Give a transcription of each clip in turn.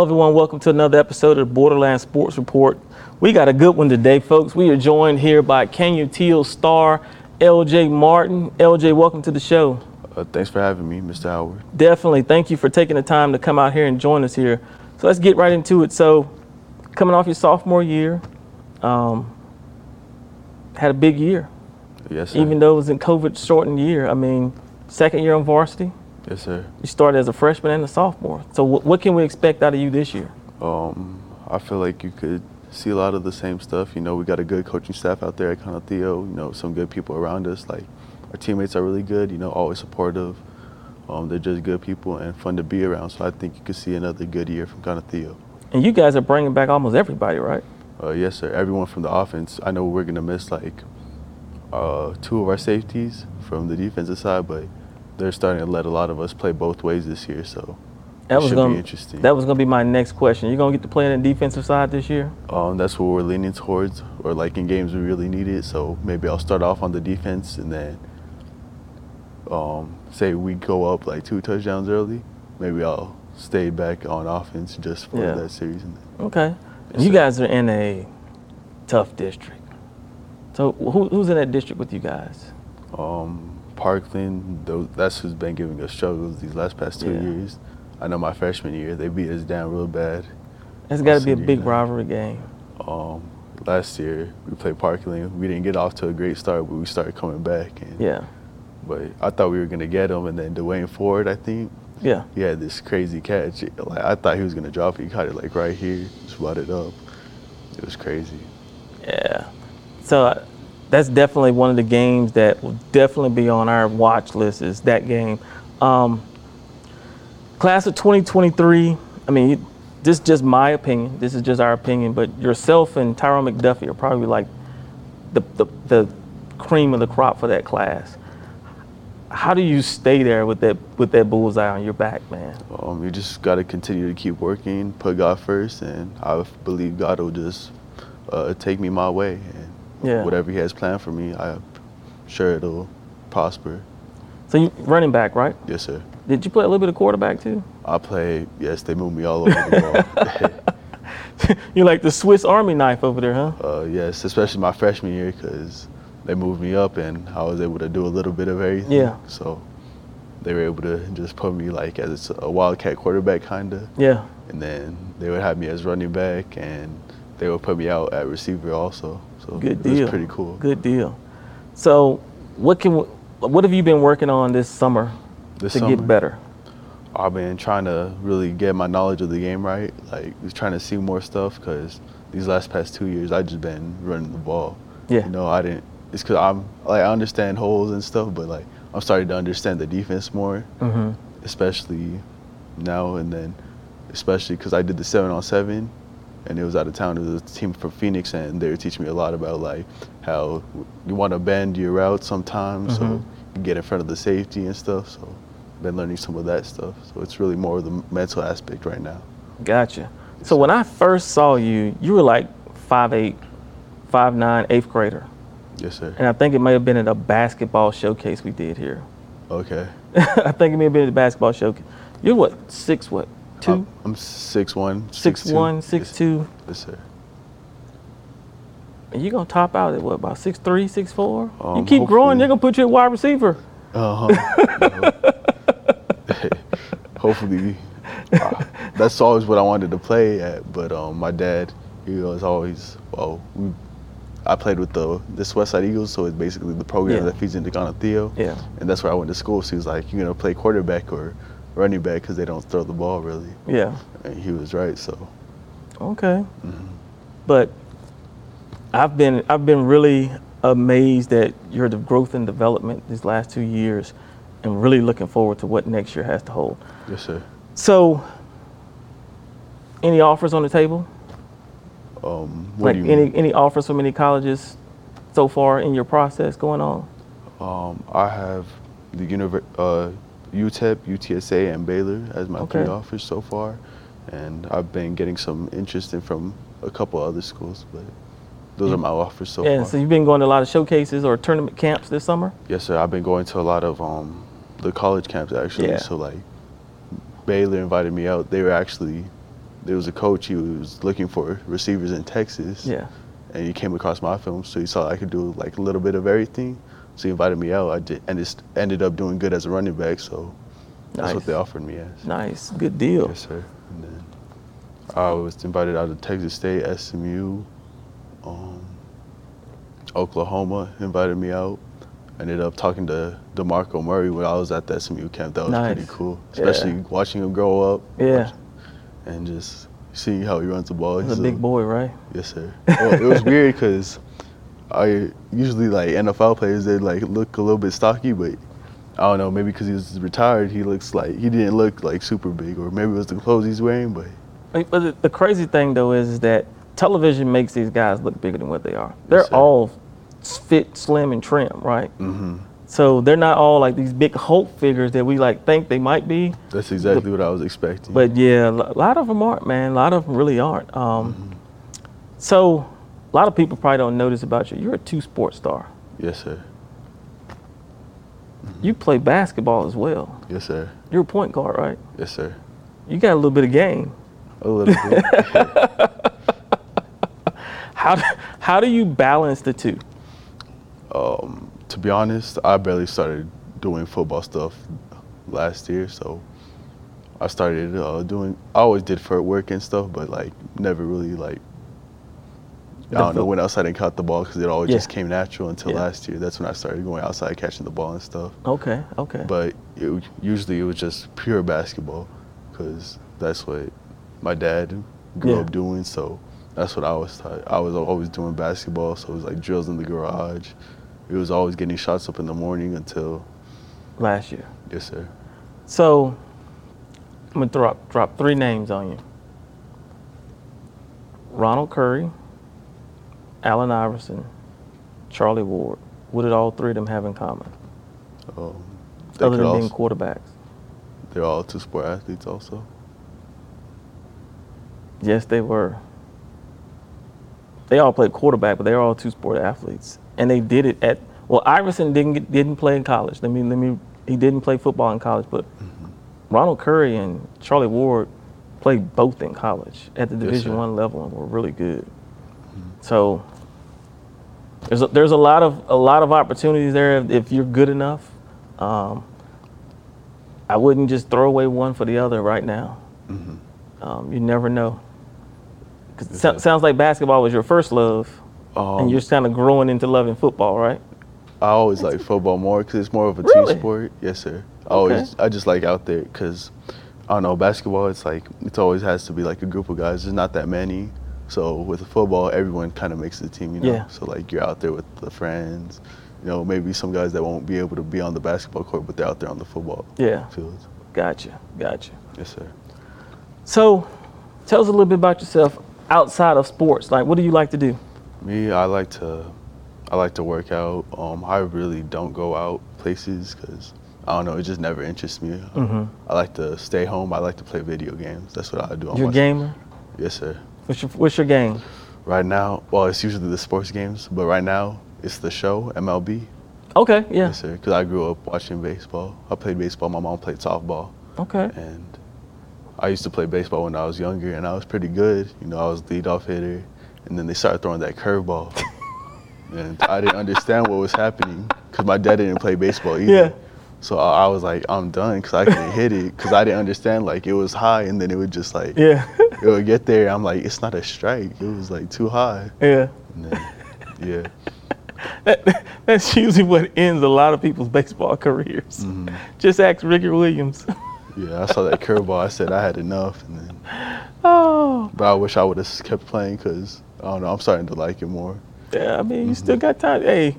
Hello, everyone. Welcome to another episode of the Borderland Sports Report. We got a good one today, folks. We are joined here by Canutillo star LJ Martin. LJ, welcome to the show. Uh, thanks for having me, Mr. Howard. Definitely. Thank you for taking the time to come out here and join us here. So let's get right into it. So, coming off your sophomore year, um, had a big year, Yes, sir. even though it was in COVID shortened year. I mean, second year on varsity. Yes, sir. You started as a freshman and a sophomore. So, wh- what can we expect out of you this year? Um, I feel like you could see a lot of the same stuff. You know, we got a good coaching staff out there at Canutillo. You know, some good people around us. Like our teammates are really good. You know, always supportive. Um, they're just good people and fun to be around. So I think you could see another good year from Canutillo. And you guys are bringing back almost everybody, right? Uh, yes, sir. Everyone from the offense. I know we're gonna miss like uh, two of our safeties from the defensive side, but they're starting to let a lot of us play both ways this year. So That was should gonna be interesting. That was gonna be my next question. You're gonna get to play on the defensive side this year? Um, that's what we're leaning towards, or like in games we really need it. So maybe I'll start off on the defense and then, um, say we go up like two touchdowns early. Maybe I'll stay back on offense just for Yeah. that series. And Okay. Yes, you sir. guys are in a tough district. So who, who's in that district with you guys? um, Parkland, those, that's who's been giving us struggles these last past two Yeah. years. I know my freshman year they beat us down real bad. It's got to be a big rivalry game. Um, last year we played Parkland. We didn't get off to a great start, but we started coming back. And, Yeah. But I thought we were gonna get him, and then Dwayne Ford, I think. Yeah. he had this crazy catch. Like I thought he was gonna drop it. He caught it like right here, just brought it up. It was crazy. Yeah. So that's definitely one of the games that will definitely be on our watch list. Is that game? Um, class of 2023. I mean, this is just my opinion. This is just our opinion. But yourself and Tyrone McDuffie are probably like the, the the cream of the crop for that class. How do you stay there with that with that bullseye on your back, man? Um, you just got to continue to keep working, put God first, and I believe God will just uh, take me my way. And Yeah. whatever He has planned for me, I'm sure it'll prosper. So you running back, right? Yes, sir. Did you play a little bit of quarterback too? I play. Yes, they move me all over the ball. You're like the Swiss Army knife over there, huh? uh, yes, especially my freshman year because they moved me up and I was able to do a little bit of everything. Yeah. So they were able to just put me like as a wildcat quarterback kind of, Yeah. and then they would have me as running back and they would put me out at receiver also. So Good it deal. was pretty cool. Good deal. So, what can what have you been working on this summer This to summer, get better? I've been trying to really get my knowledge of the game right, like just trying to see more stuff because these last past two years I just been running the ball. Yeah. You know, I didn't. It's because I'm like I understand holes and stuff, but like I'm starting to understand the defense more, Mm-hmm. especially now and then, especially because I did the seven on seven, and it was out of town. It was a team from Phoenix, and they were teaching me a lot about like how you want to bend your route sometimes, so Mhm. you get in front of the safety and stuff. So, been learning some of that stuff. So it's really more of the mental aspect right now. Gotcha. So when I first saw you, you were like 5'8", 5'9", eighth grader, Yes, sir. and I think it may have been at a basketball showcase we did here. Okay. I think it may have been at a basketball showcase. You're what six what two I'm, six one. six one six two, Yes, sir. and you're gonna top out at what about six three six four? you Um, keep growing, they're gonna put you at wide receiver. Uh-huh. Hopefully, uh, that's always what I wanted to play at. But um, my dad, he was always well. We, I played with the this West Side Eagles, so it's basically the program Yeah. that feeds into Theo. Yeah. And that's where I went to school. So he was like, "You're gonna play quarterback or running back because they don't throw the ball really." Yeah. And he was right. So Okay. But I've been I've been really amazed at your growth and development these last two years, and really looking forward to what next year has to hold. yes, sir. So, any offers on the table? Um, what like do you any mean? any offers from any colleges so far in your process going on? Um, I have the univer- uh, UTEP, UTSA, and Baylor as my Okay. three offers so far, and I've been getting some interest in from a couple other schools, but those are my offers so yeah. far. So you've been going to a lot of showcases or tournament camps this summer. yes, sir. I've been going to a lot of um, the college camps actually. Yeah. So like, Baylor invited me out. They were actually there was a coach. He was looking for receivers in Texas. Yeah. And he came across my film, so he saw I could do like a little bit of everything. So he invited me out. I did, and it ended up doing good as a running back. So that's what they offered me as. Nice. Good deal. Yes, sir. And then I was invited out of Texas State, SMU, um, Oklahoma invited me out. Ended up talking to DeMarco Murray when I was at the SMU camp. That was Nice. pretty cool, Yeah. especially watching him grow up. Yeah. And just seeing how he runs the ball. He's He's a big boy, right? Yes, sir. Well, it was weird because I usually like NFL players. They like look a little bit stocky, but I don't know. Maybe because he was retired, he looks like he didn't look like super big, or maybe it was the clothes he's wearing. But But the, the crazy thing though is, is that television makes these guys look bigger than what they are. They're sir. all fit, slim, and trim, right? hmm So they're not all like these big Hulk figures that we like think they might be. that's exactly what I was expecting. But yeah, a lot of them aren't, man. A lot of them really aren't. Um, So a lot of people probably don't notice about you. You're a two-sport star. yes, sir. You play basketball as well. Yes, sir. You're a point guard, right? Yes, sir. You got a little bit of game. A little bit. How do, how do you balance the two? um, to be honest, I barely started doing football stuff last year, so I started uh, doing. I always did for work and stuff, but like never really like. I don't know, went outside and caught the ball because it always Yeah. just came natural until Yeah. last year. That's when I started going outside catching the ball and stuff. Okay, okay. But it, usually it was just pure basketball because that's what my dad grew Yeah. up doing. So that's what I was taught. I was always doing basketball. So it was like drills in the garage. It was always getting shots up in the morning until, Last year. yes, sir. So I'm gonna drop drop three names on you. Ronald Curry, Allen Iverson, Charlie Ward. What did all three of them have in common? Um, Other than being also- quarterbacks. they're all two sport athletes also. Yes, they were. They all played quarterback, but they were all two sport athletes, and they did it at. Well, Iverson didn't get, didn't play in college. Let me let me. He didn't play football in college, but Ronald Curry and Charlie Ward played both in college at the Division sir. One level and were really good. So there's a, there's a lot of a lot of opportunities there if, if you're good enough. Um, I wouldn't just throw away one for the other right now. hmm Um, you never know. 'Cause it so- sir. sounds like basketball was your first love, Um, and you're just kind of growing into loving football, right? I always like football more because it's more of a Really? team sport. Yes, sir. I always, I just like out there because I don't know basketball. It's like it always has to be like a group of guys. There's not that many. So with football, everyone kind of makes the team. You know. Yeah. So like you're out there with the friends. You know, maybe some guys that won't be able to be on the basketball court, but they're out there on the football Yeah. field. Gotcha, gotcha. Yes, sir. So, tell us a little bit about yourself outside of sports. Like, what do you like to do? Me, I like to, I like to work out. Um, I really don't go out places because I don't know. It just never interests me. Mhm. I like to stay home. I like to play video games. That's what I do. You're a gamer. Yes, sir. What's your What's your game? Right now, well, it's usually the sports games, but right now it's the show MLB. Okay, yeah. Yes, sir. Because I grew up watching baseball. I played baseball. My mom played softball, Okay. and I used to play baseball when I was younger, and I was pretty good. You know, I was leadoff hitter, and then they started throwing that curveball, and I didn't understand what was happening because my dad didn't play baseball either. Yeah. So I I was like, I'm done because I couldn't hit it because I didn't understand. Like it was high, and then it would just like Yeah. it would get there. I'm like, it's not a strike. It was like too high. yeah. And then, yeah. That, that's usually what ends a lot of people's baseball careers. Mm-hmm. Just ask Ricky Williams. Yeah, I saw that curveball. I said I had enough, and then, oh. but I wish I would have kept playing because I don't know. I'm starting to like it more. Yeah, I mean, you mm-hmm. still got time. Hey,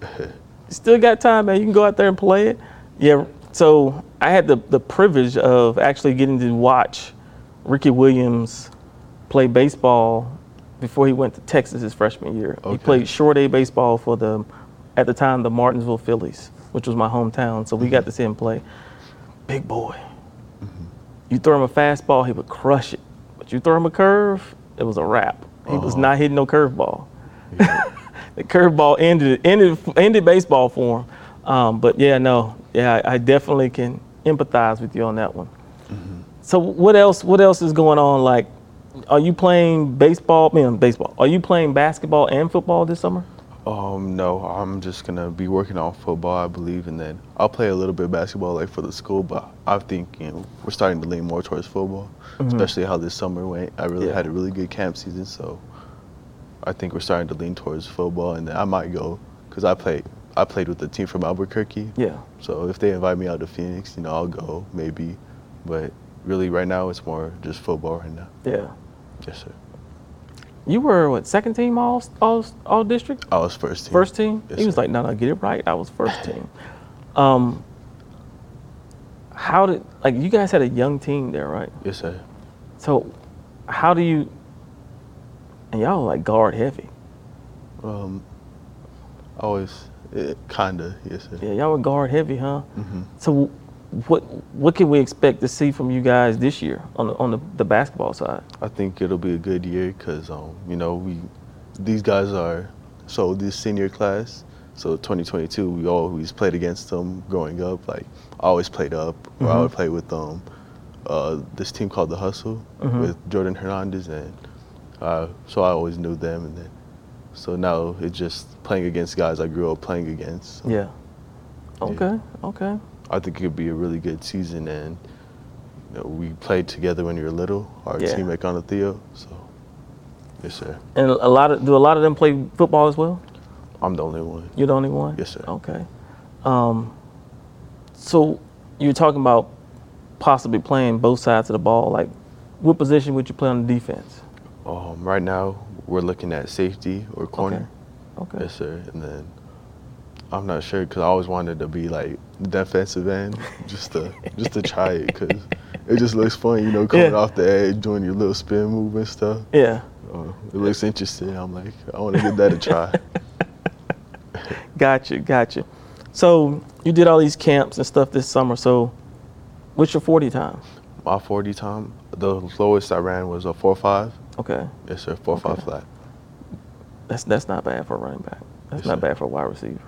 you still got time, man. You can go out there and play it. Yeah. So I had the, the privilege of actually getting to watch Ricky Williams play baseball before he went to Texas his freshman year. Okay. He played short A baseball for the, at the time, the Martinsville Phillies, which was my hometown. So we got to see him play. Big boy. You throw him a fastball, he would crush it. But you throw him a curve, it was a wrap. He was Oh. not hitting no curveball the curveball ended ended ended baseball for him. Um, but yeah, no, yeah, I, I definitely can empathize with you on that one. So what else? What else is going on? Like are you playing baseball? I mean, baseball. Are you playing basketball and football this summer? Um, no, I'm just gonna be working on football, I believe, and then I'll play a little bit of basketball like for the school. But I think you know we're starting to lean more towards football, especially how this summer went. I really Yeah. had a really good camp season, so I think we're starting to lean towards football, and then I might go because I played I played with the team from Albuquerque. Yeah. So if they invite me out to Phoenix, you know, I'll go maybe, but really right now it's more just football right now. Yeah. Yes, sir. You were what second team all all all district? I was first team. First team? Yes, he was sir. like, no, no, get it right. I was first team. Um, how did like you guys had a young team there, right? Yes, sir. So, how do you? And y'all were like guard heavy. Um, always it, kinda yes, sir. Yeah, y'all were guard heavy, huh? hmm So, what what can we expect to see from you guys this year on the on the, the basketball side? I think it'll be a good year because um, you know we these guys are so this senior class. So 2022, we always played against them growing up. Like I always played up, or I Mhm. would play with um, uh, this team called the Hustle Mhm. with Jordan Hernandez, and uh, so I always knew them. And then so now it's just playing against guys I grew up playing against. So Yeah. Okay. Okay. I think it could be a really good season, and you know, we played together when you were little. Our Yeah. teammate Canutillo, so yes, sir. And a lot of do a lot of them play football as well? I'm the only one. You're the only one? Yes, sir. Okay. Um, so you're talking about possibly playing both sides of the ball. Like, what position would you play on the defense? Um, right now, we're looking at safety or corner. Okay. Yes, sir. And then I'm not sure because I always wanted to be like defensive end, just to just to try it because it just looks fun, you know, coming Yeah. off the edge, doing your little spin move and stuff. Yeah. Uh, it looks interesting. I'm like, I want to give that a try. Gotcha. Gotcha. So you did all these camps and stuff this summer. So what's your 40 time? My 40 time, the lowest I ran was a 4.5. Okay. Yes, sir. 4.5 Okay. flat. That's that's not bad for a running back. That's Yes, not sir. bad for a wide receiver.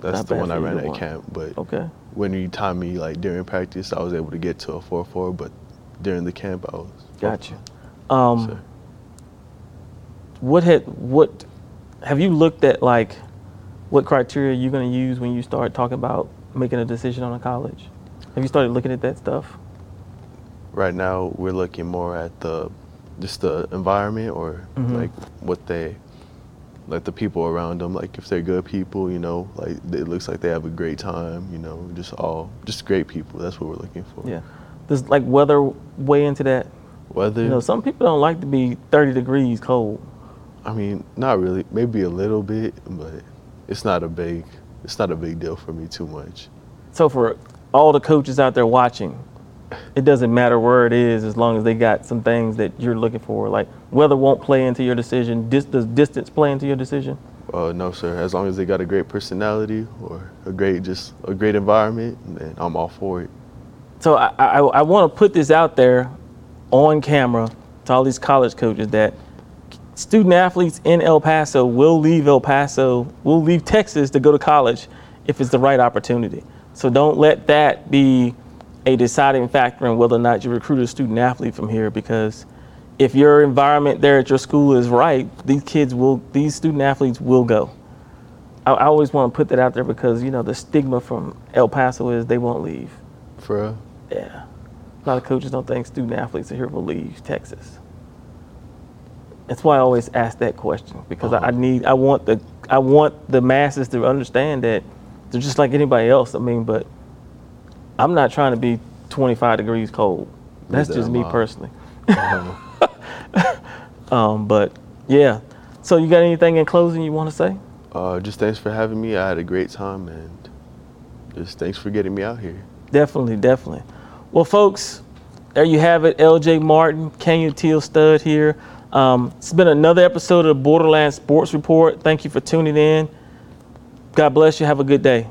That's Not the one I ran at one. camp. But Okay. when you timed me like during practice, I was able to get to a four four. But during the camp, I was. Gotcha. 4.5. Um, what had what have you looked at like what criteria you're going to use when you start talking about making a decision on a college have you started looking at that stuff right now we're looking more at the just the environment or Mhm. like what they like the people around them like if they're good people you know like it looks like they have a great time you know just all just great people. That's what we're looking for. Yeah. Does like weather weigh into that? Weather. you know some people don't like to be 30 degrees cold. I mean not really. Maybe a little bit but it's not a big it's not a big deal for me too much. So for all the coaches out there watching it doesn't matter where it is as long as they got some things that you're looking for. Like weather won't play into your decision? Dis- does distance play into your decision? Uh, no sir. As long as they got a great personality or a great just a great environment then i'm all for it. So I, I, I want to put this out there on camera to all these college coaches that student athletes in El Paso will leave El Paso, will leave Texas to go to college if it's the right opportunity. So don't let that be a deciding factor in whether or not you recruit a student athlete from here because if your environment there at your school is right, these kids will, these student athletes will go. I, I always want to put that out there because, you know, the stigma from El Paso is they won't leave. for real Yeah. A lot of coaches don't think student athletes are here will leave Texas. That's why I always ask that question because I, I Uh-huh. need I want the I want the masses to understand that they're just like anybody else. I mean, but I'm not trying to be 25 degrees cold. That's just me personally. Uh, Um, but yeah. So you got anything in closing you want to say? Uh, just thanks for having me. I had a great time, and just thanks for getting me out here. Definitely, definitely. Well, folks, there you have it. LJ Martin, Canutillo Stud here. Um, it's been another episode of the Borderland Sports Report. Thank you for tuning in. God bless you. Have a good day.